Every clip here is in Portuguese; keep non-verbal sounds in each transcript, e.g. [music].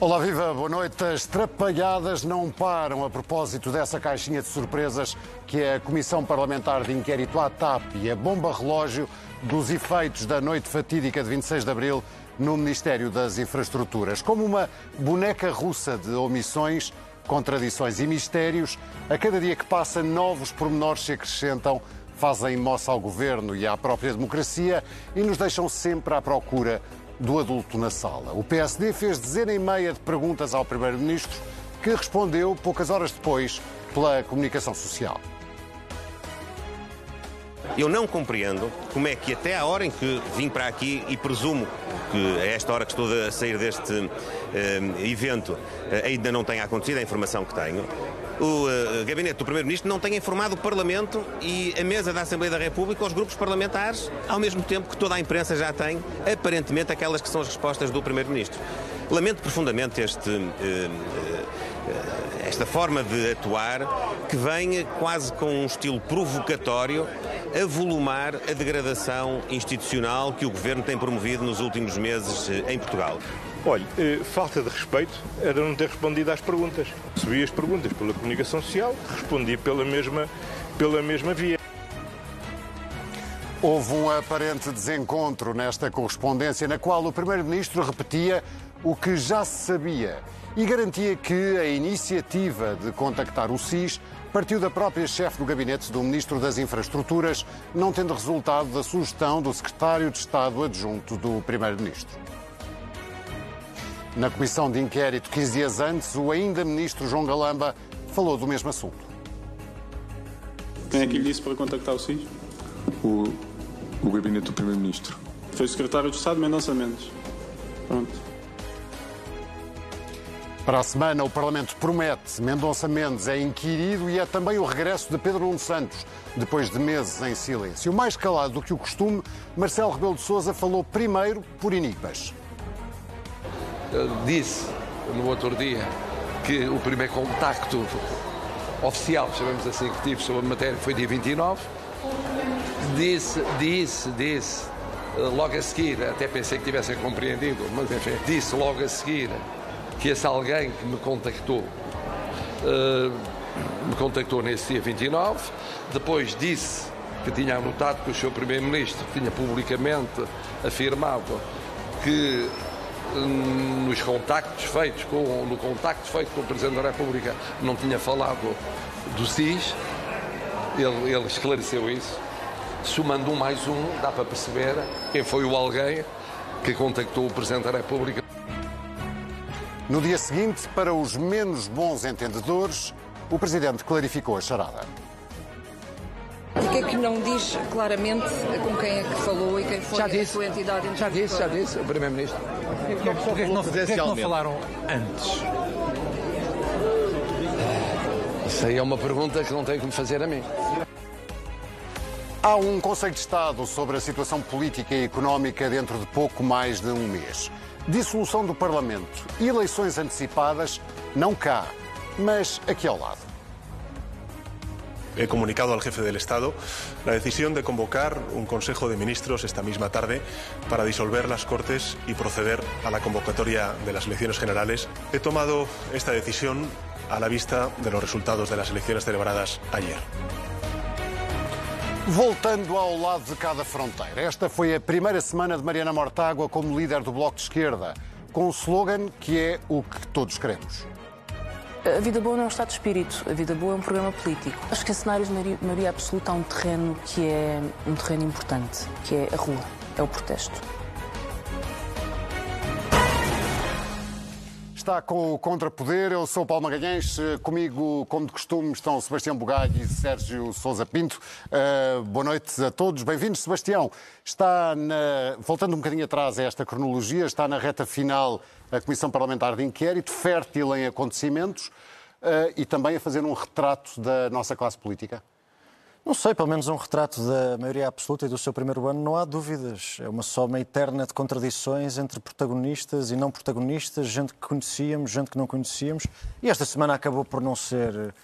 Olá, viva, boa noite. As trapalhadas não param a propósito dessa caixinha de surpresas que é a Comissão Parlamentar de Inquérito à TAP e a bomba relógio dos efeitos da noite fatídica de 26 de abril no Ministério das Infraestruturas. Como uma boneca russa de omissões, contradições e mistérios, a cada dia que passa, novos pormenores se acrescentam, fazem moça ao governo e à própria democracia e nos deixam sempre à procura do adulto na sala. O PSD fez dezena e meia de perguntas ao Primeiro-Ministro, que respondeu poucas horas depois pela comunicação social. Eu não compreendo como é que até à hora em que vim para aqui e presumo que a esta hora que estou a sair deste eh, evento eh, ainda não tenha acontecido a informação que tenho, o uh, gabinete do Primeiro-Ministro não tenha informado o Parlamento e a mesa da Assembleia da República aos grupos parlamentares, ao mesmo tempo que toda a imprensa já tem, aparentemente, aquelas que são as respostas do Primeiro-Ministro. Lamento profundamente este. Uh, uh, esta forma de atuar que vem quase com um estilo provocatório a volumar a degradação institucional que o Governo tem promovido nos últimos meses em Portugal. Olha, eh, falta de respeito era não ter respondido às perguntas. Recebi as perguntas pela comunicação social, respondi pela mesma, pela mesma via. Houve um aparente desencontro nesta correspondência, na qual o Primeiro-Ministro repetia o que já se sabia e garantia que a iniciativa de contactar o SIS partiu da própria chefe do gabinete do Ministro das Infraestruturas, não tendo resultado da sugestão do Secretário de Estado adjunto do Primeiro-Ministro. Na comissão de inquérito, 15 dias antes, o ainda Ministro João Galamba falou do mesmo assunto. Quem é que lhe disse para contactar o SIS? O, o gabinete do Primeiro-Ministro. Foi o Secretário de Estado Mendonça Mendes. Pronto. Para a semana, o Parlamento promete. Mendonça Mendes é inquirido e é também o regresso de Pedro Nuno Santos, depois de meses em silêncio. Mais calado do que o costume, Marcelo Rebelo de Sousa falou primeiro por enigmas. Disse no outro dia que o primeiro contacto oficial, chamamos assim, que tive sobre a matéria foi dia 29. Disse, disse, disse, logo a seguir, até pensei que tivessem compreendido, mas enfim, disse logo a seguir que esse alguém que me contactou uh, me contactou nesse dia 29, depois disse que tinha anotado que o seu Primeiro-Ministro tinha publicamente afirmado que nos contactos feitos com, no contacto feito com o Presidente da República não tinha falado do SIS, ele, ele esclareceu isso. Somando um mais um, dá para perceber quem foi o alguém que contactou o Presidente da República. No dia seguinte, para os menos bons entendedores, o Presidente clarificou a charada. Porquê é que não diz claramente com quem é que falou e quem foi já a disse, sua entidade Já disse, já disse, o Primeiro-Ministro. Porquê que não, que não falaram antes? Isso aí é uma pergunta que não tem que me fazer a mim. Há um Conselho de Estado sobre a situação política e económica dentro de pouco mais de um mês. Dissolução do Parlamento e eleições antecipadas, não cá, mas aqui ao lado. He comunicado al jefe del Estado la decisión de convocar un Consejo de Ministros esta misma tarde para disolver las Cortes y proceder a la convocatoria de las elecciones generales. He tomado esta decisión a la vista de los resultados de las elecciones celebradas ayer. Voltando ao lado de cada fronteira, esta foi a primeira semana de Mariana Mortágua como líder do Bloco de Esquerda, com um slogan que é o que todos queremos. A vida boa não é um estado de espírito, a vida boa é um programa político. Acho que em cenários de maioria, absoluta há um terreno que é um terreno importante, que é a rua, é o protesto. Está com o Contrapoder, eu sou Paulo Magalhães, comigo, como de costume, estão Sebastião Bugalho e Sérgio Sousa Pinto. Uh, boa noite a todos, bem-vindos. Sebastião, está na... voltando um bocadinho atrás a esta cronologia, está na reta final a Comissão Parlamentar de Inquérito, fértil em acontecimentos uh, e também a fazer um retrato da nossa classe política? Não sei, pelo menos um retrato da maioria absoluta e do seu primeiro ano, não há dúvidas. É uma soma eterna de contradições entre protagonistas e não protagonistas, gente que conhecíamos, gente que não conhecíamos. E esta semana acabou por não ser,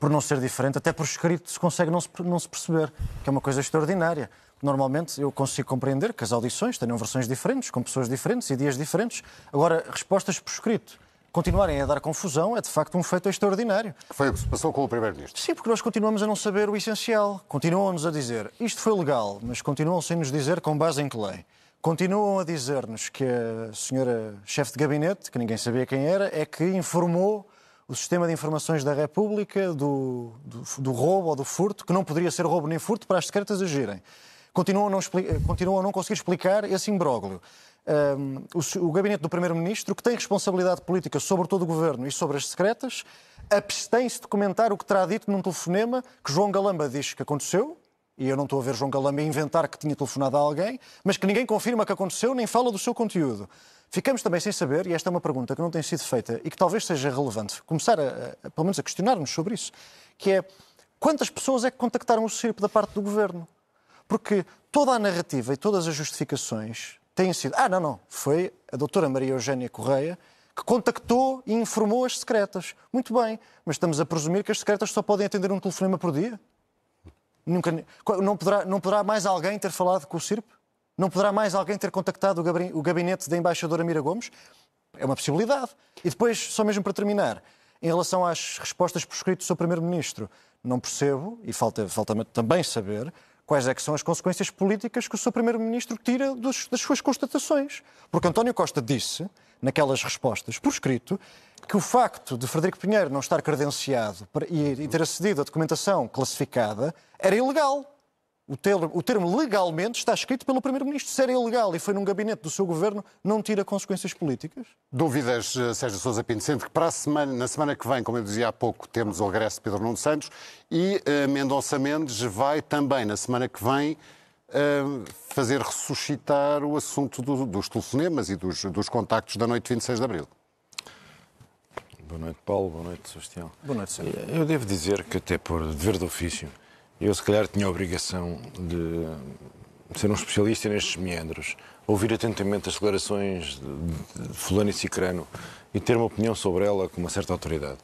por não ser diferente, até por escrito se consegue não se, não se perceber, que é uma coisa extraordinária. Normalmente eu consigo compreender que as audições tenham versões diferentes, com pessoas diferentes e dias diferentes. Agora, respostas por escrito continuarem a dar confusão é de facto um feito extraordinário. Que foi o que se passou com o Primeiro-Ministro. Sim, porque nós continuamos a não saber o essencial. Continuam-nos a dizer isto foi legal, mas continuam sem nos dizer com base em que lei. Continuam a dizer-nos que a senhora chefe de gabinete, que ninguém sabia quem era, é que informou o sistema de informações da República do, do, do roubo ou do furto, que não poderia ser roubo nem furto, para as secretas agirem. Continuam a não, continuam a não conseguir explicar esse imbróglio. Um, o, o, gabinete do Primeiro-Ministro, que tem responsabilidade política sobre todo o governo e sobre as secretas, abstém-se de comentar o que terá dito num telefonema que João Galamba diz que aconteceu, e eu não estou a ver João Galamba inventar que tinha telefonado a alguém, mas que ninguém confirma que aconteceu nem fala do seu conteúdo. Ficamos também sem saber, e esta é uma pergunta que não tem sido feita e que talvez seja relevante, começar a, a pelo menos a questionar-nos sobre isso, que é quantas pessoas é que contactaram o CIRP da parte do governo? Porque toda a narrativa e todas as justificações têm sido. Ah, não, não. Foi a doutora Maria Eugénia Correia que contactou e informou as secretas. Muito bem, mas estamos a presumir que as secretas só podem atender um telefonema por dia? Nunca, não, poderá, não poderá mais alguém ter falado com o CIRP? Não poderá mais alguém ter contactado o gabinete da embaixadora Mira Gomes? É uma possibilidade. E depois, só mesmo para terminar, em relação às respostas por escrito do Sr. Primeiro-Ministro, não percebo, e falta, falta também saber, quais é que são as consequências políticas que o seu Primeiro-Ministro tira dos, das suas constatações. Porque António Costa disse, naquelas respostas, por escrito, que o facto de Frederico Pinheiro não estar credenciado e ter acedido à documentação classificada era ilegal. O termo, o termo, legalmente está escrito pelo Primeiro-Ministro. Se era ilegal e foi num gabinete do seu governo, não tira consequências políticas? Dúvidas, eh, Sérgio Sousa Pinto, sendo que para a semana, na semana que vem, como eu dizia há pouco, temos o regresso de Pedro Nuno Santos e uh, Mendonça Mendes vai também, na semana que vem, uh, fazer ressuscitar o assunto do, dos telefonemas e dos, dos contactos da noite de 26 de Abril. Boa noite, Paulo. Boa noite, Sebastião. Boa noite, Sérgio. Eu devo dizer que, até por dever de ofício, eu, se calhar, tinha a obrigação de ser um especialista nestes meandros, ouvir atentamente as declarações de, de Fulano e Cicrano e ter uma opinião sobre ela com uma certa autoridade.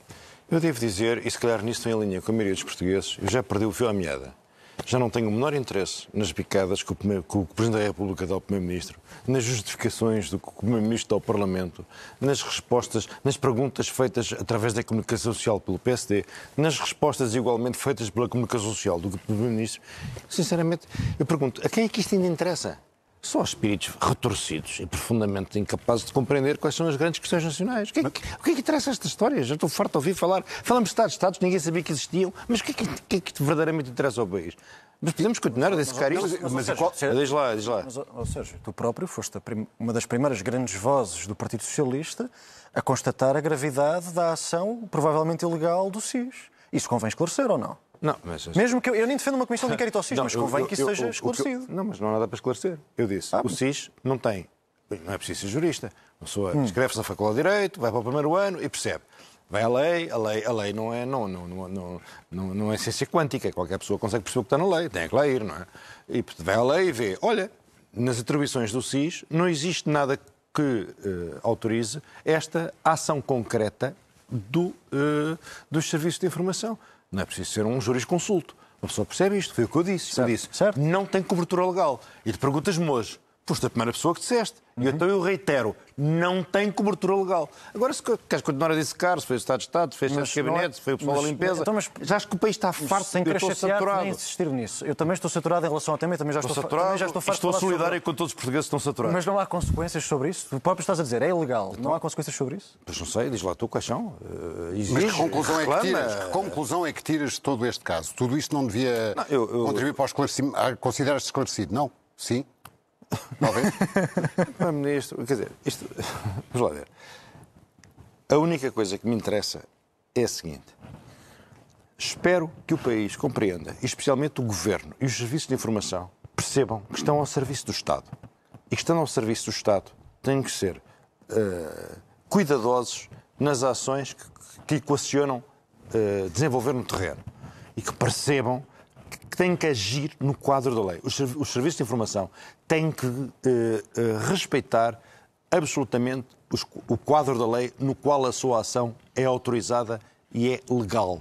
Eu devo dizer, e se calhar nisso estou em linha com a maioria dos portugueses, eu já perdi o fio à meada já não tenho o menor interesse nas picadas que o, que o Presidente da República dá ao Primeiro-Ministro, nas justificações do que o Primeiro-Ministro dá ao Parlamento, nas respostas, nas perguntas feitas através da comunicação social pelo PSD, nas respostas igualmente feitas pela comunicação social do Primeiro-Ministro. Sinceramente, eu pergunto, a quem é que isto ainda interessa? Só espíritos retorcidos e profundamente incapazes de compreender quais são as grandes questões nacionais. O que, é, que, o que, é que interessa esta história? Já estou farto de ouvir falar. Falamos de Estados-Estados, ninguém sabia que existiam, mas o que é que, que, é que verdadeiramente interessa ao país? Mas podemos continuar a dissecar isto. Mas, mas, mas, mas diz lá, diz lá. Mas, oh, Sérgio, tu próprio foste prim... uma das primeiras grandes vozes do Partido Socialista a constatar a gravidade da ação provavelmente ilegal do SIS. Isso convém esclarecer ou não? Não, mas... Mesmo que eu, eu nem defendo uma comissão de [laughs] inquérito ao SIS, não, mas convém eu, que isso eu, seja eu, esclarecido. não, mas não há nada para esclarecer. Eu disse, ah, o SIS não tem, não é preciso ser jurista. A pessoa hum. escreve-se na Faculdade de Direito, vai para o primeiro ano e percebe. Vai à lei, a lei, a lei não, é, não, não, não, não, não é ciência quântica, qualquer pessoa consegue perceber o que está na lei, tem que lá ir, não é? E vai à lei e vê, olha, nas atribuições do SIS não existe nada que uh, autorize esta ação concreta do, uh, dos serviços de informação. Não é preciso ser um jurisconsulto. Uma pessoa percebe isto, foi o que eu disse. Certo, eu disse, certo. não tem cobertura legal. E te perguntas-me hoje, foste a primeira pessoa que disseste. E então eu reitero, não tem cobertura legal. Agora, se queres continuar a dissecar, se foi o Estado de Estado, se foi o Estado de Gabinete, se foi o pessoal mas, da limpeza, então, mas, já acho que o país está farto, sem eu estou saturado. nem insistir nisso. Eu também estou saturado em relação ao tema, também já estou, estou saturado, já estou, estou solidário sobre... com todos os portugueses que estão saturados. Mas não há consequências sobre isso? Tu próprio estás a dizer, é ilegal. Então, não há consequências sobre isso? Pois não sei, diz lá tu quais são. Uh, exige, mas que conclusão, é que tiras, que conclusão é que tiras de todo este caso? Tudo isto não devia não, eu, eu... contribuir para o esclarecimento? Consideras-te esclarecido? Não? Sim? Talvez. Primeiro-Ministro, [laughs] quer dizer, isto. [laughs] Vamos lá ver. A única coisa que me interessa é a seguinte. Espero que o país compreenda, e especialmente o Governo e os serviços de informação, percebam que estão ao serviço do Estado. E que estão ao serviço do Estado têm que ser uh, cuidadosos nas ações que, que equacionam uh, desenvolver no terreno. E que percebam que têm que agir no quadro da lei. Os, os serviços de informação têm que uh, uh, respeitar absolutamente os, o quadro da lei no qual a sua ação é autorizada e é legal.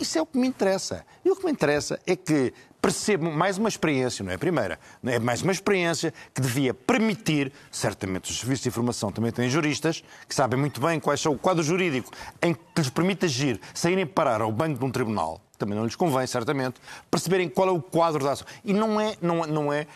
Isso é o que me interessa. E o que me interessa é que percebo mais uma experiência, não é a primeira, é mais uma experiência que devia permitir, certamente os serviços de informação também têm juristas, que sabem muito bem quais são o quadro jurídico em que lhes permite agir, saírem parar ao banco de um tribunal, também não lhes convém, certamente, perceberem qual é o quadro da ação. E não é, não, não é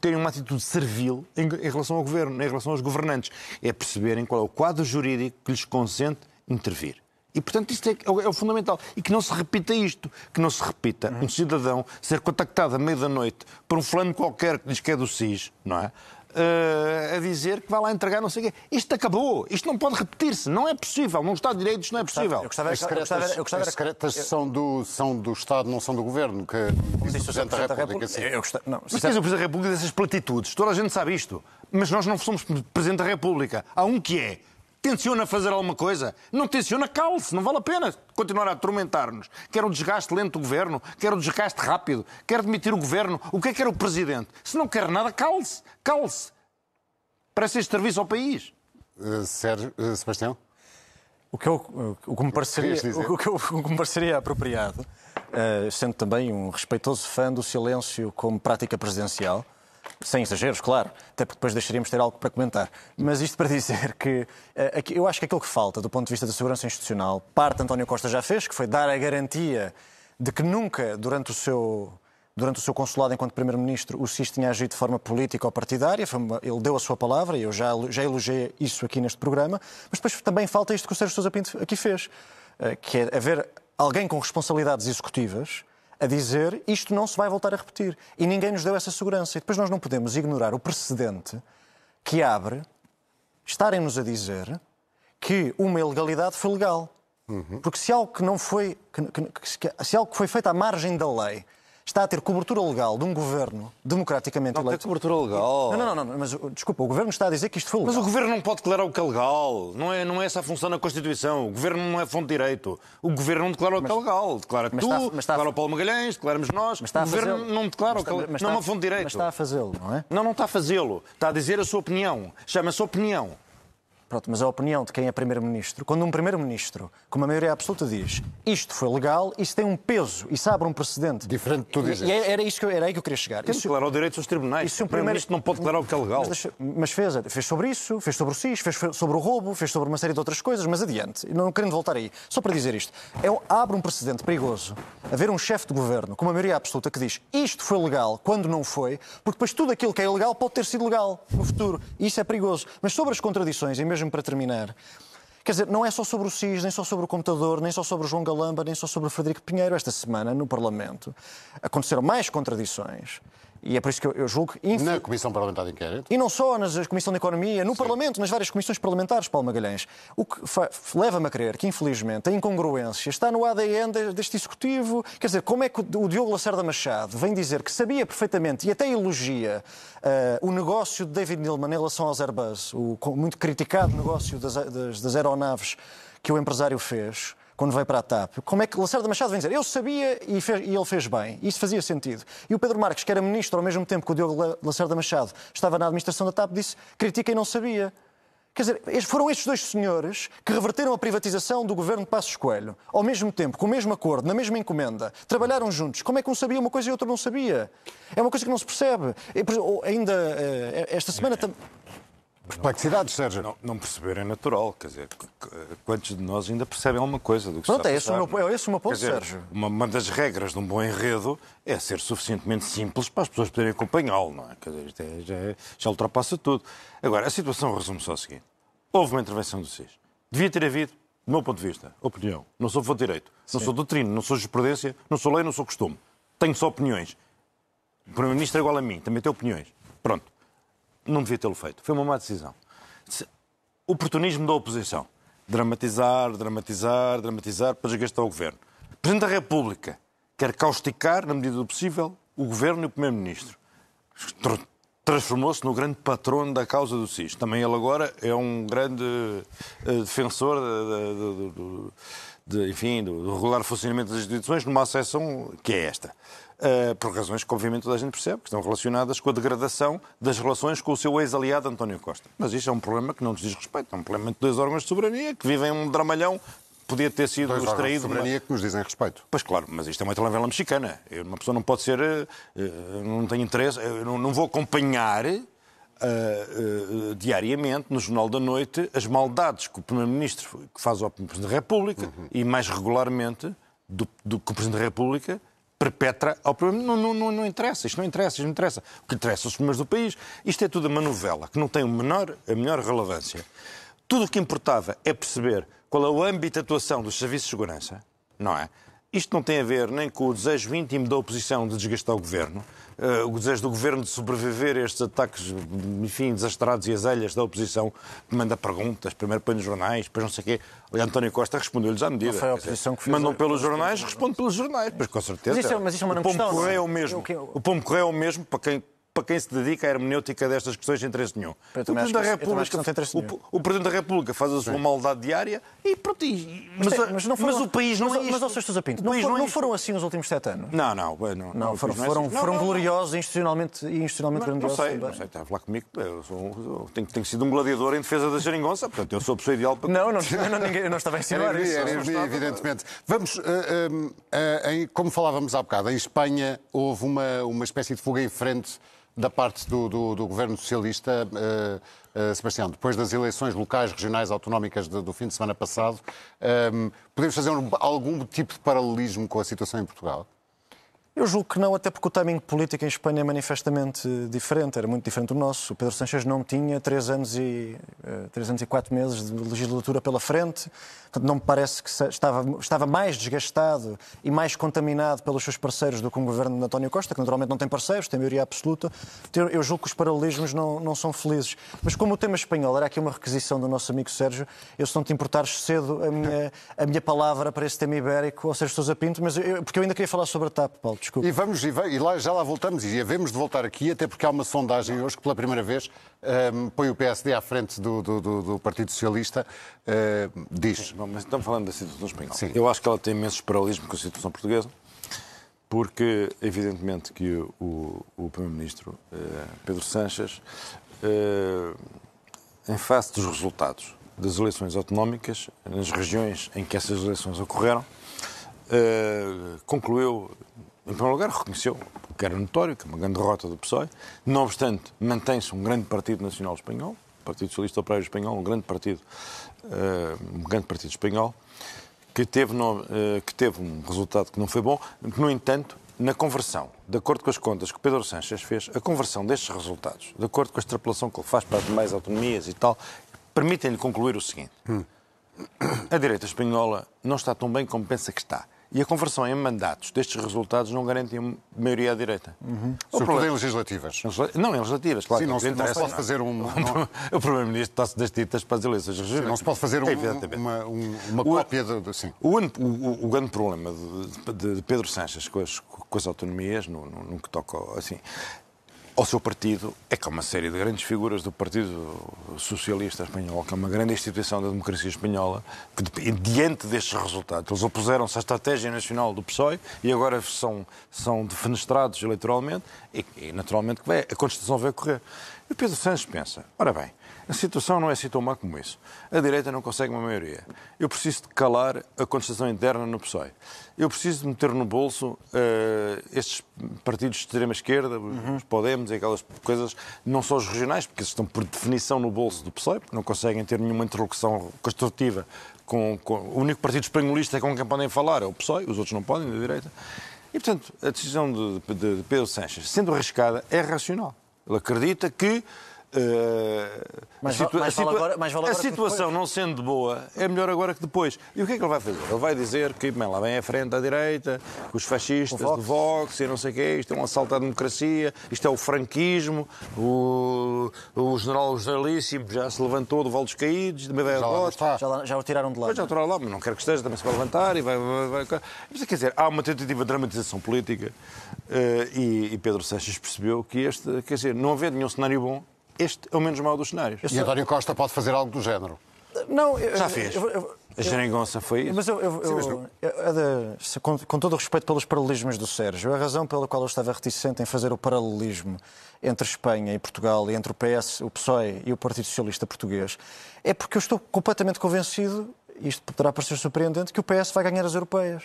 terem uma atitude servil em, em relação ao governo, em relação aos governantes. É perceberem qual é o quadro jurídico que lhes consente intervir. E, portanto, isto é, é, o fundamental. E que não se repita isto. Que não se repita um cidadão ser contactado à meia da noite por um fulano qualquer que diz que é do SIS, não é? Uh, a dizer que vai lá entregar não sei o quê. Isto acabou. Isto não pode repetir-se. Não é possível. Num Estado de Direito isto não é possível. Eu gostava, as secretas, eu gostava, as secretas são, do, são do Estado, não são do Governo. Que diz o Presidente da República. Sim. Eu gostava, não, Mas diz o Presidente da República dessas platitudes. Toda a gente sabe isto. Mas nós não somos Presidente da República. Há um que é. Tenciona fazer alguma coisa? Não tenciona, cale-se, não vale a pena continuar a atormentar-nos. Quer o desgaste lento do governo, quer o desgaste rápido, quer demitir o governo. O que é que quer o presidente? Se não quer nada, cale-se, cale-se. Parece este serviço ao país. Uh, Sérgio, uh, Sebastião? O que, eu, o, que me pareceria, o, que eu, [laughs] o que me pareceria apropriado, uh, sendo também um respeitoso fã do silêncio como prática presidencial, sem exageros, claro, até porque depois deixaríamos ter algo para comentar. Mas isto para [laughs] dizer que eh, eu acho que aquilo que falta do ponto de vista da segurança institucional, parte António Costa já fez, que foi dar a garantia de que nunca, durante o seu, durante o seu consulado enquanto Primeiro-Ministro, o SIS tinha agido de forma política ou partidária. Ele deu a sua palavra e eu já, já elogiei isso aqui neste programa. Mas depois também falta isto que o Sérgio Sousa Pinto aqui fez, eh, que é haver alguém com responsabilidades executivas a dizer isto não se vai voltar a repetir. E ninguém nos deu essa segurança. E depois nós não podemos ignorar o precedente que abre estarem-nos a dizer que uma ilegalidade foi legal. Uhum. Porque se algo que não foi, que, que, se algo que foi feito à margem da lei está a ter cobertura legal de um governo democraticamente não eleito. Não tem cobertura legal. Não, não, não, mas desculpa, o governo está a dizer que isto foi legal. Mas o governo não pode declarar o que é legal. Não é, não é essa a função da Constituição. O governo não é fonte de direito. O governo não declara o que é legal. Declara tu, está, está declara o Paulo Magalhães, declaramos nós. o governo não declara o que é legal. Não é uma fonte de direito. Mas está a fazê-lo, não é? Não, não está a fazê-lo. Está a dizer a sua opinião. Chama-se opinião. Pronto, mas a opinião de quem é Primeiro-Ministro, quando um Primeiro-Ministro, com uma maioria absoluta, diz isto foi legal, isso tem um peso, isso abre um precedente. Diferente de tu dizes. Era, isso que eu, era aí que eu queria chegar. Tem que declarar o direito aos tribunais. Isso, um Primeiro-Ministro não pode declarar o que é legal. Mas, mas, fez, fez sobre isso, fez sobre o SIS, fez sobre o roubo, fez sobre uma série de outras coisas, mas adiante, não querendo voltar aí, só para dizer isto, é, abre um precedente perigoso haver um chefe de governo com uma maioria absoluta que diz isto foi legal quando não foi, porque depois tudo aquilo que é ilegal pode ter sido legal no futuro. E isso é perigoso. Mas sobre as contradições, e mesmo para terminar, Quer dizer, não é só sobre o SIS, nem só sobre o computador, nem só sobre o João Galamba, nem só sobre o Frederico Pinheiro. Esta semana, no Parlamento, aconteceram mais contradições e é por isso que eu, eu julgo que... Na Comissão Parlamentar de Inquérito? E não só na Comissão de Economia, no Sim. Parlamento, nas várias comissões parlamentares, Paulo Magalhães. O que leva-me a crer que, infelizmente, a incongruência está no ADN deste Executivo. Quer dizer, como é que o Diogo Lacerda Machado vem dizer que sabia perfeitamente e até elogia uh, o negócio de David Neilman em relação aos Airbus, o muito criticado negócio das, das, das aeronaves que o empresário fez quando veio para a TAP. Como é que Lacerda Machado vem dizer eu sabia e, fez, e ele fez bem? Isso fazia sentido. E o Pedro Marques, que era ministro ao mesmo tempo que o Diogo Lacerda Machado estava na administração da TAP, disse critica e não sabia. Quer dizer, foram estes dois senhores que reverteram a privatização do governo de Passos Coelho, ao mesmo tempo, com o mesmo acordo, na mesma encomenda, trabalharam juntos. Como é que um sabia uma coisa e outro não sabia? É uma coisa que não se percebe. Ainda eh, esta semana. Perplexidades, Sérgio. Não, não, perceber é natural, quer dizer, quantos de nós ainda percebem alguma coisa do que Pronto, está é esse, o meu, é esse o meu ponto, dizer, Sérgio. Uma, uma, das regras de um bom enredo é ser suficientemente simples para as pessoas poderem acompanhá-lo, não é? Quer dizer, isto é, já, é, já ultrapassa tudo. Agora, a situação resume-se ao seguinte. Houve uma intervenção do SIS. Devia ter havido, do meu ponto de vista, opinião. Não sou fonte de direito, Sim. não sou doutrina, não sou jurisprudência, não sou lei, não sou costume. Tenho só opiniões. O Primeiro-Ministro é igual a mim, também tem opiniões. Pronto. Não devia tê-lo feito. Foi uma má decisão oportunismo da oposição. Dramatizar, dramatizar, dramatizar para desgastar o governo. O Presidente da República quer causticar, na medida do possível, o governo e o Primeiro-Ministro. Transformou-se no grande patrono da causa do SIS. Também ele agora é um grande uh, defensor de, enfim, do regular funcionamento das instituições numa acessão que é esta. Uh, por razões que, obviamente, toda a gente percebe, que estão relacionadas com a degradação das relações com o seu ex-aliado António Costa. Mas isto é um problema que não nos diz respeito. É um problema de dois órgãos de soberania que vivem um dramalhão podia ter sido Dois extraído. soberania que nos dizem respeito. Pois claro, mas isto é uma telenovela mexicana. Uma pessoa não pode ser. Eh, eh, não tem interesse. Eu não vou acompanhar. Uh, uh, diariamente, no Jornal da Noite, as maldades que o Primeiro-Ministro faz ao Presidente da República uhum. e, mais regularmente, do, do que o Presidente da República perpetra ao Primeiro-Ministro. Não, não, não, interessa, isto não interessa, isto não interessa. O que interessa os primeiros do país. Isto é tudo uma novela que não tem o menor, a menor relevância. Tudo o que importava é perceber qual é o âmbito de atuação dos serviços de segurança, não é? Isto não tem a ver nem com o desejo íntimo da oposição de desgastar o governo, uh, o desejo do governo de sobreviver a estes ataques, enfim, desastrados e azelhas da oposição, que manda perguntas, primeiro põe nos jornais, depois não sei o quê. O António Costa respondeu-lhes à medida. Não foi a oposição que fez Mandam pelos jornais, responde pelos jornais, pois com certeza. Mas isso é, mas isso é uma o Pombo Correio é o mesmo. O Pombo Correio é o mesmo para quem para quem se dedica à hermenêutica destas questões sem interesse nenhum. O Presidente, da República, o, o Presidente da República faz a sua Sim. maldade diária e pronto. E, mas, mas, mas, não foram, mas o país não mas, é isto. Mas, ó, Sr. Pinto, não, foram, não foram assim os últimos sete anos? Não, não. Não, não, não foram, foram, não, foram gloriosos, institucionalmente, institucionalmente grandiosos. Não sei, não sei, está a falar comigo. Eu, sou, eu tenho, tenho sido um gladiador em defesa da geringonça, portanto eu sou a pessoa ideal para... Não, não, [laughs] não, ninguém, não estava a ensinar isso. Era, evidentemente. Vamos, uh, uh, uh, em, como falávamos há bocado, em Espanha houve uma, uma espécie de fuga em frente da parte do, do, do governo socialista, uh, uh, Sebastião, depois das eleições locais, regionais, autonómicas do, do fim de semana passado, um, podemos fazer um, algum tipo de paralelismo com a situação em Portugal? Eu julgo que não, até porque o timing político em Espanha é manifestamente diferente, era muito diferente do nosso. O Pedro Sánchez não tinha três anos e, uh, três anos e quatro meses de legislatura pela frente, portanto não me parece que estava, estava mais desgastado e mais contaminado pelos seus parceiros do que o governo de António Costa, que naturalmente não tem parceiros, tem maioria absoluta. Eu, eu julgo que os paralelismos não, não são felizes. Mas como o tema espanhol era aqui uma requisição do nosso amigo Sérgio, eu se não te importares cedo a minha, a minha palavra para esse tema ibérico, ou Sérgio Sousa Pinto, mas eu, porque eu ainda queria falar sobre a TAP, Paulo. Desculpa. E vamos, e lá, já lá voltamos, e havemos de voltar aqui, até porque há uma sondagem hoje que pela primeira vez um, põe o PSD à frente do, do, do, do Partido Socialista, uh, diz. Mas estamos falando da situação espanhola. Sim. Eu acho que ela tem imenso paralelismo com a situação portuguesa, porque evidentemente que o, o Primeiro-Ministro uh, Pedro Sanches, uh, em face dos resultados das eleições autonómicas, nas regiões em que essas eleições ocorreram, concluiu em primeiro lugar, reconheceu, que era notório, que é uma grande derrota do PSOE. Não obstante, mantém-se um grande partido nacional espanhol, o Partido Socialista Operário Espanhol, um grande partido, um grande partido espanhol, que teve, no, uh, que teve um resultado que não foi bom, que, no entanto, na conversão, de acordo com as contas que Pedro Sánchez fez, a conversão destes resultados, de acordo com a extrapolação que ele faz para as demais autonomias e tal, permitem-lhe concluir o seguinte. Hum. A direita espanhola não está tão bem como pensa que está. E a conversão em mandatos destes resultados não garante maioria à direita. Uhum. Sobretudo em legislativas. Não, em legislativas, claro. Sim, não, se, [laughs] não se pode fazer um... Não... o Primeiro-Ministro está-se das ditas para as eleições regionais. não se pode fazer um, é, uma, um, uma o, cópia de... de sim. O, o, o, grande problema de, de, de Pedro Sanches com as, com as autonomias, no, no, no que toca assim, ao seu partido é que há uma série de grandes figuras do Partido Socialista Espanhol, que é uma grande instituição da democracia espanhola, que diante destes resultados, eles opuseram-se à estratégia nacional do PSOE e agora são, são defenestrados eleitoralmente e, e naturalmente que vai, a Constituição vai ocorrer. E o Pedro Santos pensa, ora bem, a situação não é assim tão má como isso. A direita não consegue uma maioria. Eu preciso de calar a contestação interna no PSOE. Eu preciso de meter no bolso uh, estes partidos de extrema-esquerda, uhum. os Podemos e aquelas coisas, não só os regionais, porque estão por definição no bolso do PSOE, porque não conseguem ter nenhuma interlocução construtiva com, com... o único partido espanholista com quem podem falar é o PSOE, os outros não podem, da direita. E, portanto, a decisão de, de, de Pedro Sanches, sendo arriscada, é racional. Ele acredita que a, situa mais vale agora, mais vale a situação não sendo boa é melhor agora que depois. E o que é que ele vai fazer? Ele vai dizer que bem, lá vem à frente à direita, os fascistas Vox. de Vox e não sei o quê, isto é um assalto à democracia, isto é o franquismo, o, o general generalíssimo já se levantou do Val dos Caídos, de meia já, já, já o tiraram de lá. Já o tiraram lá, mas não quero que esteja, também se vai levantar e vai. vai, vai... Mas, quer dizer, há uma tentativa de dramatização política uh, e, e Pedro Sanches percebeu que este, quer dizer, não havia nenhum cenário bom este é o menos mau dos cenários. E António Costa pode fazer algo do género? Não, eu, já fez. Eu, eu, a geringonça foi isso. Mas eu, eu, eu com, com, todo o respeito pelos paralelismos do Sérgio, a razão pela qual eu estava reticente em fazer o paralelismo entre Espanha e Portugal e entre o PS, o PSOE e o Partido Socialista Português é porque eu estou completamente convencido isto poderá parecer surpreendente, que o PS vai ganhar as europeias.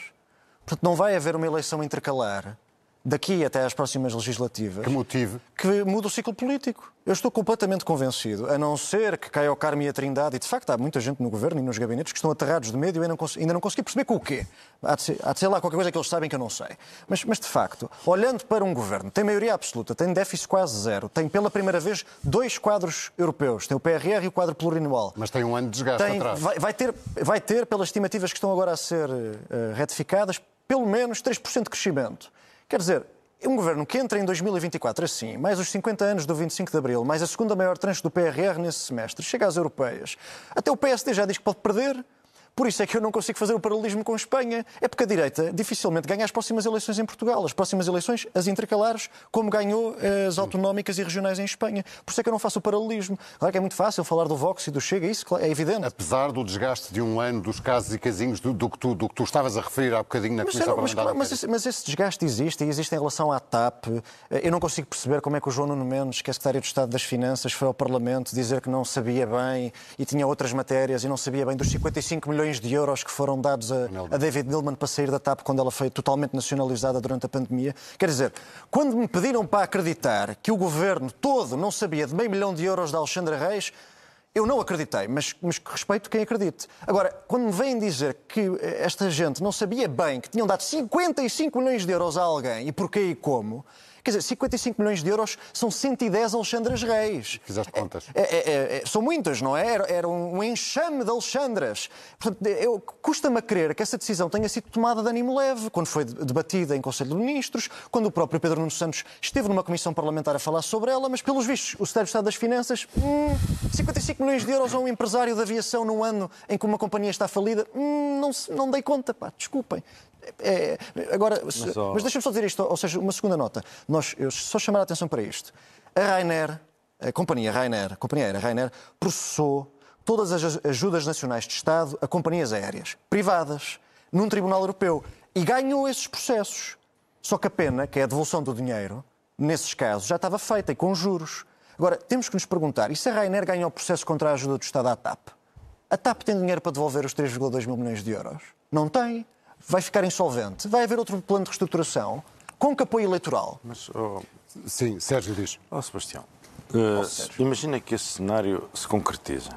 Portanto, não vai haver uma eleição intercalar daqui até às próximas legislativas. Que motive? Que muda o ciclo político. Eu estou completamente convencido, a não ser que caia o Carme e a Trindade, e de facto há muita gente no governo e nos gabinetes que estão aterrados de medo e eu ainda não, ainda não consegui perceber com o quê. Há de, ser, há de ser lá qualquer coisa que eles sabem que eu não sei. Mas, mas de facto, olhando para um governo, tem maioria absoluta, tem déficit quase zero, tem pela primeira vez dois quadros europeus, tem o PRR e o quadro plurianual. Mas tem um ano de desgaste tem, atrás. Vai, vai, ter, vai ter, pelas estimativas que estão agora a ser uh, retificadas, pelo menos 3% de crescimento. Quer dizer, um governo que entra em 2024 assim, mais os 50 anos do 25 de Abril, mais a segunda maior tranche do PRR nesse semestre, chega às europeias. Até o PSD já diz que pode perder, por isso é que eu não consigo fazer o paralelismo com Espanha. É porque a direita dificilmente ganha as próximas eleições em Portugal. As próximas eleições, as intercalares, como ganhou eh, as autonómicas e regionais em Espanha. Por isso é que eu não faço o paralelismo. Claro que é muito fácil falar do Vox e do Chega, isso é evidente. Apesar do desgaste de um ano dos casos e casinhos do, do, que, tu, do que tu estavas a referir há bocadinho na mas, Comissão mas, Parlamentar. Mas, mas, mas, esse desgaste existe e existe em relação à TAP. Eh, eu não consigo perceber como é que o João Nuno Mendes, que é secretário de Estado das Finanças, foi ao Parlamento dizer que não sabia bem e tinha outras matérias e não sabia bem dos 55 milhões de euros que foram dados a, a David Nilman para sair da TAP quando ela foi totalmente nacionalizada durante a pandemia. Quer dizer, quando me pediram para acreditar que o governo todo não sabia de meio milhão de euros da Alexandra Reis, eu não acreditei, mas, mas respeito quem acredite. Agora, quando me vêm dizer que esta gente não sabia bem que tinham dado 55 milhões de euros a alguém e porquê e como, Quer dizer, 55 milhões de euros são 110 Alexandras Reis. Fizeste contas. É, é, é, são muitas, não é? Era, era, um enxame de Alexandras. Portanto, custa-me a crer que essa decisão tenha sido tomada de ânimo leve, quando foi debatida em Conselho de Ministros, quando o próprio Pedro Nuno Santos esteve numa comissão parlamentar a falar sobre ela, mas pelos vistos, o Secretário de Estado das Finanças, hum, 55 milhões de euros a um empresário de aviação num ano em que uma companhia está falida, hum, não, não dei conta, pá, desculpem. É, agora, mas, mas deixa-me só dizer isto, ou seja, uma segunda nota. Nós, eu só chamar a atenção para isto. A Rainer, a companhia Rainer, a companhia aérea Rainer, processou todas as ajudas nacionais de Estado a companhias aéreas privadas num tribunal europeu e ganhou esses processos. Só que a pena, que é a devolução do dinheiro, nesses casos já estava feita e com juros. Agora, temos que nos perguntar, e se a Rainer ganhou o processo contra a ajuda do Estado à TAP? A TAP tem dinheiro para devolver os 3,2 mil milhões de euros? Não tem vai ficar insolvente, vai haver outro plano de reestruturação com que apoio eleitoral. Mas, oh, sim, Sérgio diz. Oh, Sebastião, uh, Sérgio. imagina que esse cenário se concretiza.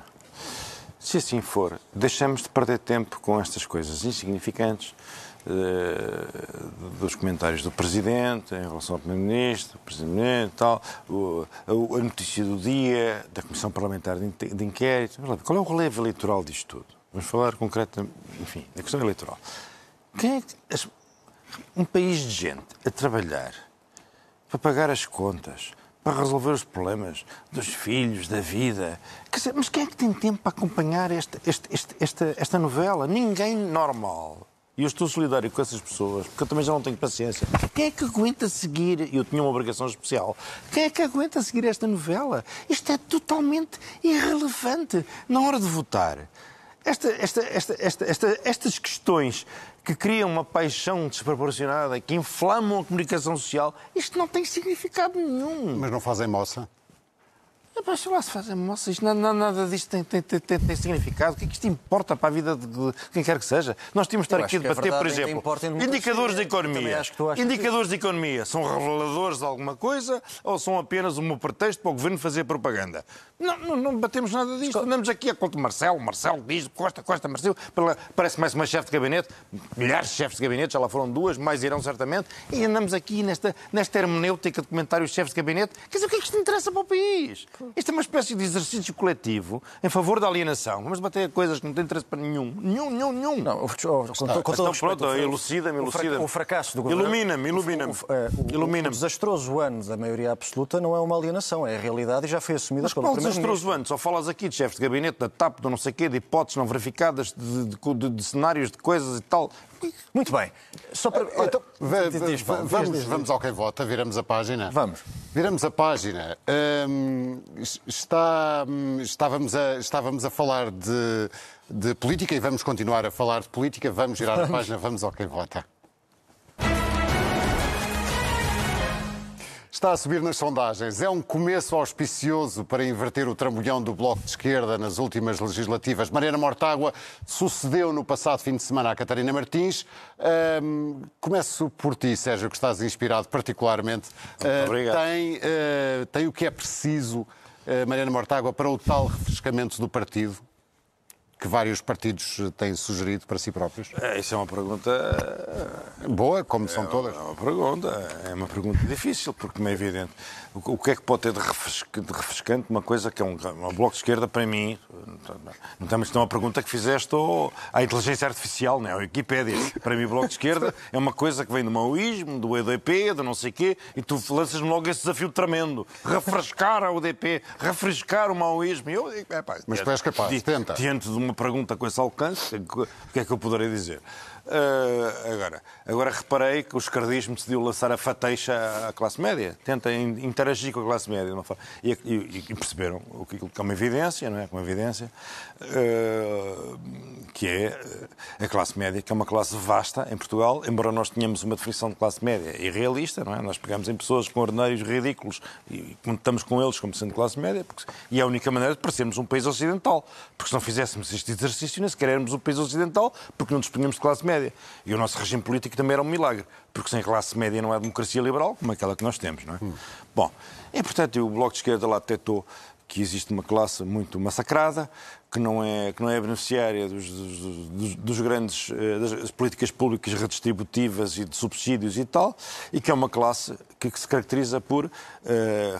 Se assim for, deixamos de perder tempo com estas coisas insignificantes uh, dos comentários do Presidente em relação ao Primeiro-Ministro, Presidente e tal, a, notícia do dia, da Comissão Parlamentar de, de Inquérito. Qual é o relevo eleitoral disto tudo? Vamos falar concretamente, enfim, da questão eleitoral. Quem é que, um país de gente a trabalhar para pagar as contas, para resolver os problemas dos filhos, da vida. Dizer, mas quem é que tem tempo para acompanhar esta, esta, esta, esta novela? Ninguém normal. E eu estou solidário com essas pessoas, porque eu também já não tenho paciência. Quem é que aguenta seguir? Eu tinha uma obrigação especial. Quem é que aguenta seguir esta novela? Isto é totalmente irrelevante na hora de votar. Esta, esta, esta, esta, estas questões que criam uma paixão desproporcionada, que inflamam a comunicação social, isto não tem significado nenhum. Mas não fazem moça? Sei lá se fazem moça, isto, nada, nada disto tem, tem, tem, tem, significado. O que é que isto importa para a vida de, de quem quer que seja? Nós tínhamos de estar aqui a debater, por exemplo, indicadores de economia. Indicadores de economia são reveladores de alguma coisa ou são apenas um pretexto para o governo fazer propaganda? Não, não, não batemos nada disto. Andamos aqui a conta Marcelo, Marcelo diz, Costa, Costa, Marcelo. Parece mais uma chefe de gabinete, milhares de chefes de gabinete, já lá foram duas, mais irão certamente. E andamos aqui nesta, nesta hermenêutica de comentários chefes de gabinete. Quer dizer, o que é que isto interessa para o país? Isto é uma espécie de exercício coletivo em favor da alienação. Vamos bater coisas que não têm interesse para nenhum. Nenhum, nenhum, nenhum. Não, com, com, com todo respeito, pronto, elucida-me, elucida O fracasso do governo... Ilumina-me, ilumina-me. O, o, ilumina o, desastroso ano da maioria absoluta não é uma alienação, é a realidade e já foi assumida Mas pelo primeiro desastroso ano? Só falas aqui de chefes de gabinete, da TAP, de não sei quê, de hipóteses não verificadas, de, de, de, de cenários de coisas e tal. Muito bem. Só para... Então, vamos, vamos ao quem vota, viramos a página. Vamos. Viramos a página. Hum, está, estávamos, a, estávamos a falar de, de política e vamos continuar a falar de política. Vamos vamos. a página, vamos ao quem vota. Está a subir nas sondagens. É um começo auspicioso para inverter o trambolhão do Bloco de Esquerda nas últimas legislativas. Mariana Mortágua sucedeu no passado fim de semana a Catarina Martins. Um, começo por ti, Sérgio, que estás inspirado particularmente. Muito obrigado. Uh, tem, uh, tem o que é preciso, uh, Mariana Mortágua, para o tal refrescamento do partido? Que vários partidos têm sugerido para si próprios? É, isso é uma pergunta boa, como são é, todas. É uma pergunta, é uma pergunta difícil, porque não é evidente. O, que é que pode ter de refrescante uma coisa que é um, um bloco de esquerda para mim? Não temos que ter uma pergunta que fizeste ou à inteligência artificial, não é? A Wikipédia. Para mim, o bloco de esquerda é uma coisa que vem do maoísmo, do EDP, do não sei quê, e tu lanças-me logo esse desafio tremendo. Refrescar a UDP, refrescar o maoísmo. Eu, é, Mas tu és capaz, tenta. Diante de uma pergunta com esse alcance, o que é que eu poderei dizer? Uh, agora, agora reparei que o esquerdismo decidiu lançar a fateixa à classe média. Tenta interagir com a classe média de uma forma. E, e, e perceberam o que, que é uma evidência, não é? Uma evidência, uh, que é a classe média, que é uma classe vasta em Portugal, embora nós tenhamos uma definição de classe média irrealista, não é? Nós pegamos em pessoas com ordinários ridículos e contamos com eles como sendo classe média, porque, e é a única maneira de parecermos um país ocidental. Porque se não fizéssemos este exercício, nem sequer éramos um país ocidental, porque não disponhamos de classe média. E o nosso regime político também era um milagre, porque sem classe média não há democracia liberal, como aquela que nós temos, não é? Hum. Bom, e portanto o Bloco de Esquerda lá detectou que existe uma classe muito massacrada, que não é, que não é beneficiária dos, dos, dos grandes eh, das políticas públicas redistributivas e de subsídios e tal, e que é uma classe que, que se caracteriza por uh,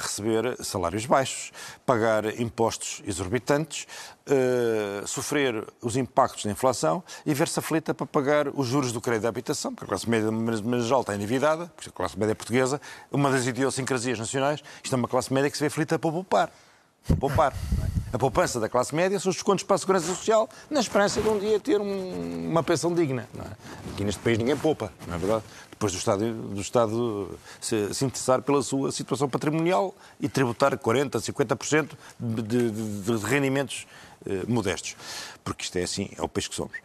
receber salários baixos, pagar impostos exorbitantes, uh, sofrer os impactos da inflação e ver-se aflita para pagar os juros do crédito de habitação, porque a classe média, de geral, está endividada, porque a classe média portuguesa, uma das idiosincrasias nacionais, isto é uma classe média que se vê aflita para poupar poupar. A poupança da classe média são os descontos para a segurança social, na esperança de um dia ter um, uma pensão digna. É? Aqui neste país ninguém poupa, não é verdade? Depois do Estado, do Estado se, se interessar pela sua situação patrimonial e tributar 40%, 50% de, de, de, rendimentos modestos. Porque isto é assim, é o país que somos.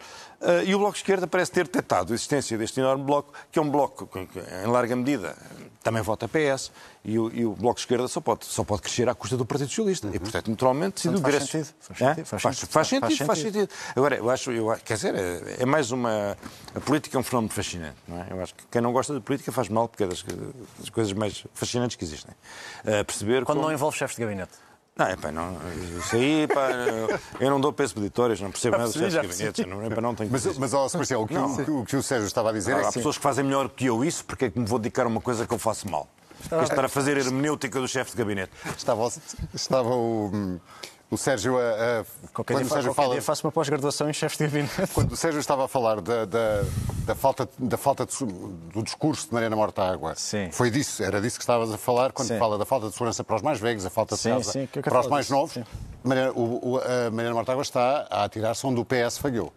Uh, e o Bloco de Esquerda parece ter detectado a existência deste enorme bloco, que é um bloco que, em larga medida, também vota PS, e o, e o Bloco de Esquerda só pode, só pode crescer à custa do Partido Socialista. Uhum. E, portanto, naturalmente, decidiu faz, sentido. Faz, sentido. Faz, faz, faz, sentido. Faz, faz sentido. Agora, eu acho, eu, quer dizer, é, é, mais uma. A política é um fenómeno fascinante. Não é? Eu acho que quem não gosta de política faz mal, porque é das, das coisas mais fascinantes que existem. Uh, perceber Quando como... não envolve chefes de gabinete. Não, é pá, não, isso aí, pá, eu não dou peso peditórios, não percebo nada dos chefes de gabinetes. Não, é, pá, não tenho mas, mas ó, Sebastião, o que, o, o que o Sérgio estava a dizer ah, é. Há pessoas que fazem melhor que eu isso, porque é que me vou dedicar a uma coisa que eu faço mal? Estava... Estar a fazer hermenêutica do chefe de gabinete. Estava, estava o o Sérgio, a, a, qualquer quando dia, o Sérgio fala, dia faço uma pós-graduação em chefe de gabinete. [laughs] Quando o Sérgio estava a falar da, da, da falta, da falta de, do discurso de Mariana Mortágua, sim. foi disso, era disso que estavas a falar quando sim. fala da falta de segurança para os mais velhos, a falta de sim, sim, para os mais disso? novos. Mariana, o, o, a Mariana Mortágua está a atirar-se onde o PS falhou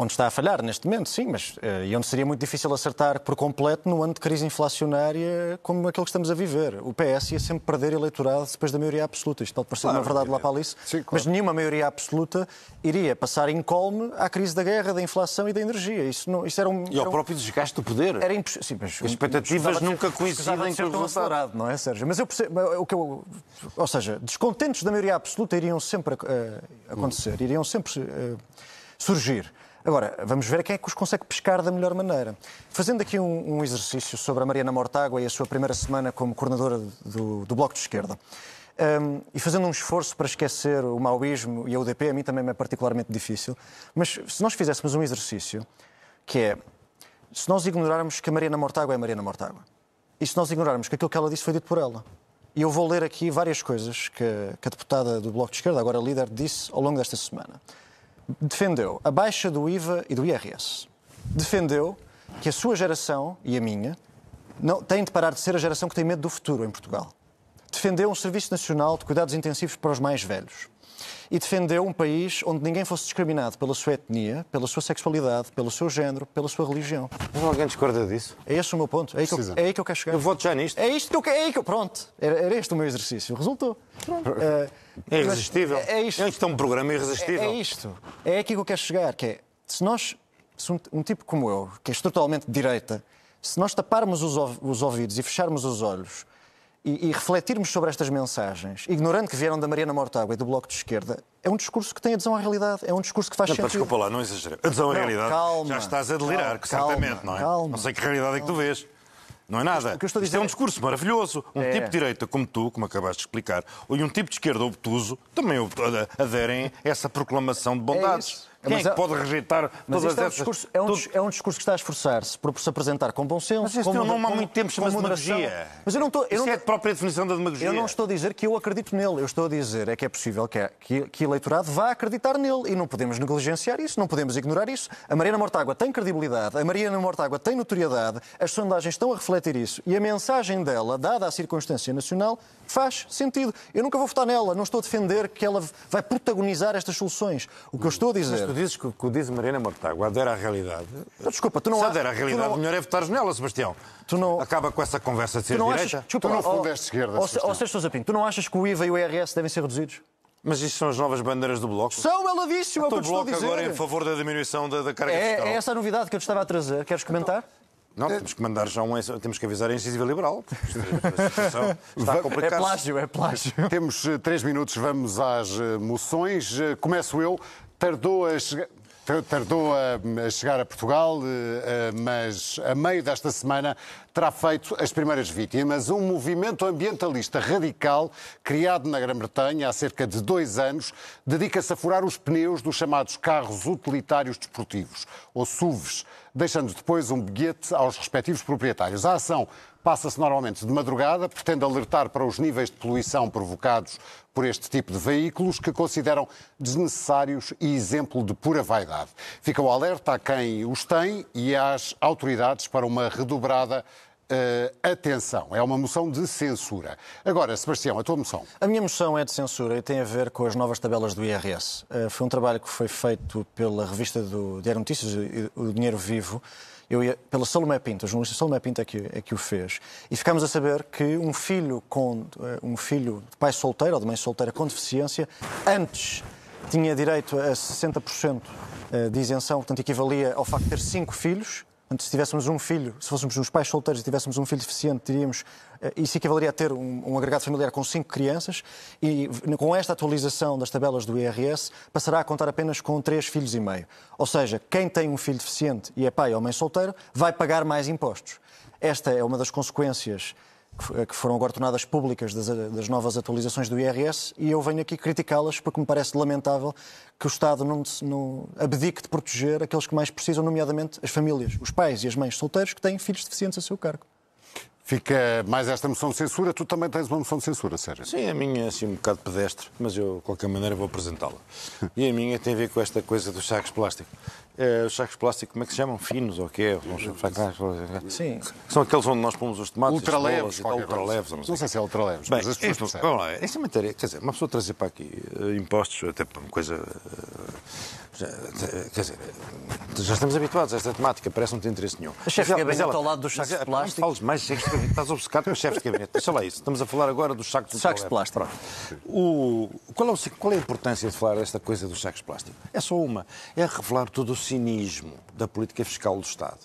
onde está a falhar neste momento, sim, mas uh, e onde seria muito difícil acertar por completo no ano de crise inflacionária como aquele que estamos a viver. O PS ia sempre perder eleitorado depois da maioria absoluta. Isto pode parecer claro, uma verdade lá para Alice, sim, claro. mas nenhuma maioria absoluta iria passar incólume à crise da guerra, da inflação e da energia. Isso, não, isso era um, e ao era um... próprio desgaste do poder. Era impossível. As expectativas nunca coincidem com o resultado. não é, Sérgio? Mas eu percebo, o que eu, ou seja, descontentes da maioria absoluta iriam sempre uh, acontecer, hum. iriam sempre uh, surgir. Agora, vamos ver quem é que os consegue pescar da melhor maneira. Fazendo aqui um, um exercício sobre a Mariana Mortágua e a sua primeira semana como coordenadora do, do Bloco de Esquerda. Um, e fazendo um esforço para esquecer o maoísmo e a UDP, a mim também é particularmente difícil. Mas se nós fizéssemos um exercício, que é, se nós ignorarmos que a Mariana Mortágua é Mariana Mortágua, e se nós ignorarmos que aquilo que ela disse foi dito por ela, e eu vou ler aqui várias coisas que, que a deputada do Bloco de Esquerda, agora líder, disse ao longo desta semana defendeu a baixa do IVA e do IRS. Defendeu que a sua geração e a minha não, têm de parar de ser a geração que tem medo do futuro em Portugal. Defendeu um Serviço Nacional de Cuidados Intensivos para os mais velhos. E defendeu um país onde ninguém fosse discriminado pela sua etnia, pela sua sexualidade, pelo seu género, pela sua religião. Mas alguém discorda disso? É esse o meu ponto. É aí, que eu, é aí que eu quero chegar. Eu voto já nisto. É isto que eu quero. É que eu, pronto. Era, era este o meu exercício. Resultou. Pronto. Uh, é irresistível. É, é isto. Isto é um programa irresistível. É, é isto. É aqui que eu quero chegar, que é, se nós, se um, um tipo como eu, que é estruturalmente de direita, se nós taparmos os, os ouvidos e fecharmos os olhos e, e, refletirmos sobre estas mensagens, ignorando que vieram da Mariana Mortágua e do Bloco de Esquerda, é um discurso que tem adesão à realidade, é um discurso que faz não, sentido. Desculpa lá, não exagera. Adesão à realidade, calma, já estás a delirar, calma, certamente, não é? Calma, não sei que realidade é que tu vês. Não é nada. O que eu estou a dizer Isto é um discurso maravilhoso. Um é. tipo de direita como tu, como acabaste de explicar, e um tipo de esquerda obtuso também aderem a essa proclamação de bondades. É Quem é que pode rejeitar mas todas é um essas... Discurso, é, um, todo... é um discurso que está a esforçar-se por se apresentar com bom senso. Mas este com teu moder... nome há muito tempo chama-se demagogia. Mas eu não estou... Isso não... é a própria definição da demagogia. Eu não estou a dizer que eu acredito nele. Eu estou a dizer é que é possível que, que, que o eleitorado vá acreditar nele e não podemos negligenciar isso, não podemos ignorar isso. A Mariana Mortágua tem credibilidade, a Mariana Mortágua tem notoriedade, as sondagens estão a refletir isso e a mensagem dela, dada à circunstância nacional, faz sentido. Eu nunca vou votar nela, não estou a defender que ela vai protagonizar estas soluções. O que eu estou a dizer... Dizes que, que diz Mariana Mortágua adera à realidade. Desculpa, tu não Se há... adera à realidade, não... melhor é votares nela, Sebastião. Tu não... Acaba com essa conversa de ser tu não direita. Achas... Desculpa, tu fundo oh, de esquerda, oh, Sérgio Sousa Pinto, tu não achas que o IVA e o IRS devem ser reduzidos? Mas isto são as novas bandeiras do Bloco? São, ela disse, é o que eu o estou a Bloco dizer. agora é em favor da diminuição da, da carga é, fiscal. é essa a novidade que eu te estava a trazer. Queres comentar? Não, temos que mandar já um. Temos que avisar a iniciativa liberal. A situação [laughs] está a complicar. É plágio, é plágio. Temos eh, três minutos, vamos às eh, moções. Eh, Começo eu. Tardou a chegar. Tardou a chegar a Portugal, mas a meio desta semana terá feito as primeiras vítimas. Um movimento ambientalista radical, criado na Grã-Bretanha há cerca de dois anos, dedica-se a furar os pneus dos chamados carros utilitários desportivos, ou SUVs, deixando depois um bilhete aos respectivos proprietários. A ação passa-se normalmente de madrugada, pretende alertar para os níveis de poluição provocados por este tipo de veículos que consideram desnecessários e exemplo de pura vaidade. Fica o alerta a quem os tem e às autoridades para uma redobrada Uh, atenção, é uma moção de censura. Agora, Sebastião, a tua moção? A minha moção é de censura e tem a ver com as novas tabelas do IRS. Uh, foi um trabalho que foi feito pela revista do Diário Notícias, O Dinheiro Vivo, eu ia, pela Salomé Pinto, a jornalista Salomé Pinto é que, é que o fez. E ficámos a saber que um filho, com, um filho de pai solteiro ou de mãe solteira com deficiência, antes tinha direito a 60% de isenção, portanto equivalia ao facto de ter cinco filhos, Portanto, se tivéssemos um filho, se fôssemos uns pais solteiros e tivéssemos um filho deficiente, teríamos, isso equivaleria a ter um, um, agregado familiar com cinco crianças e com esta atualização das tabelas do IRS passará a contar apenas com três filhos e meio. Ou seja, quem tem um filho deficiente e é pai ou mãe solteiro vai pagar mais impostos. Esta é uma das consequências que foram agora tornadas públicas das, das, novas atualizações do IRS e eu venho aqui criticá-las porque me parece lamentável que o Estado não, não abdique de proteger aqueles que mais precisam, nomeadamente as famílias, os pais e as mães solteiros que têm filhos deficientes a seu cargo. Fica mais esta moção de censura. Tu também tens uma moção de censura, Sérgio? Sim, a minha é assim um bocado pedestre, mas eu, de qualquer maneira, vou apresentá-la. [laughs] E a minha tem a ver com esta coisa dos sacos plásticos. É, os sacos plásticos, como é que se chamam? Finos ou o quê? Sim. São aqueles onde nós pomos os tomates. Ultra leves. Ultra leves. Não, não sei se é ultra leves, Bem, mas as pessoas isto, vamos lá, essa matéria, quer dizer, uma pessoa trazer para aqui uh, impostos, até para uma coisa. Já, quer dizer, já estamos habituados a esta temática, parece não ter interesse nenhum. A chefe de gabinete ela, ao lado dos sacos de plástico. Não fales mais, chefes de gabinete, estás obcecado com os chefes de gabinete. Deixa lá isso, estamos a falar agora dos sacos de, sacos de plástico. O, qual, é o, qual é a importância de falar desta coisa dos sacos de plástico? É só uma, é revelar todo o cinismo da política fiscal do Estado.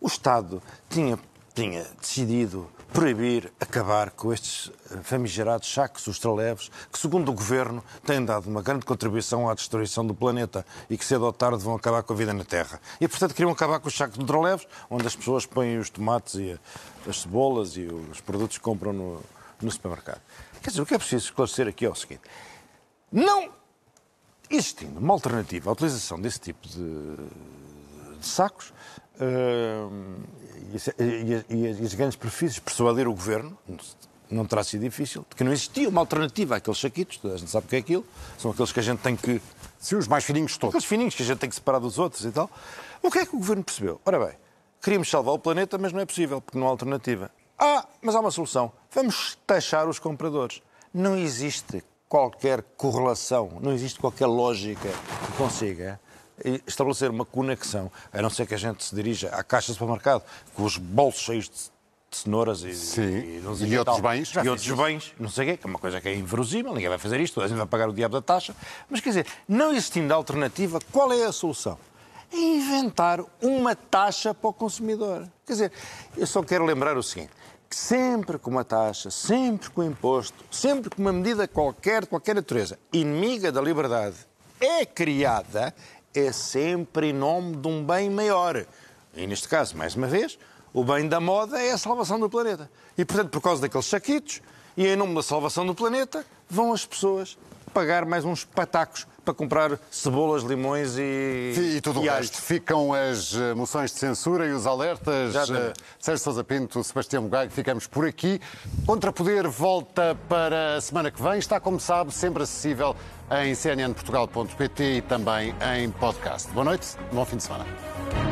O Estado tinha, tinha decidido proibir, acabar com estes famigerados sacos ultraleves que, segundo o Governo, têm dado uma grande contribuição à destruição do planeta e que cedo ou tarde vão acabar com a vida na Terra. E, portanto, queriam acabar com os sacos ultraleves, onde as pessoas põem os tomates e as cebolas e os produtos que compram no, no supermercado. Quer dizer, o que é preciso esclarecer aqui é o seguinte. Não existindo uma alternativa à utilização desse tipo de, de sacos, uh, e, as grandes perfis persuadir o governo, não terá sido difícil, porque não existia uma alternativa àqueles saquitos, a gente sabe o que é aquilo, são aqueles que a gente tem que. Sim, os mais fininhos todos. Aqueles fininhos que a gente tem que separar dos outros e tal. O que é que o governo percebeu? Ora bem, queríamos salvar o planeta, mas não é possível, porque não há alternativa. Ah, mas há uma solução. Vamos taxar os compradores. Não existe qualquer correlação, não existe qualquer lógica que consiga estabelecer uma conexão, a não ser que a gente se dirija à caixa de supermercado com os bolsos cheios de cenouras e, Sim. e, e, e outros bens. E outros bens, não sei o quê, que é uma coisa que é inverosímil, ninguém vai fazer isto, a gente vai pagar o diabo da taxa. Mas quer dizer, não existindo alternativa, qual é a solução? É inventar uma taxa para o consumidor. Quer dizer, eu só quero lembrar o seguinte, sempre com uma taxa, sempre com um imposto, sempre com uma medida qualquer, de qualquer natureza, inimiga da liberdade, é criada, é sempre em nome de um bem maior. E neste caso, mais uma vez, o bem da moda é a salvação do planeta. E, portanto, por causa daqueles saquitos, e em nome da salvação do planeta, vão as pessoas pagar mais uns patacos para comprar cebolas, limões e. E tudo o resto. Ficam as eh, moções de censura e os alertas. Exatamente. Uh, Sérgio Sousa Pinto, Sebastião Bugalho, ficamos por aqui. Contrapoder volta para a semana que vem. Está, como sabe, sempre acessível em cnnportugal.pt e também em podcast. Boa noite, bom fim de semana.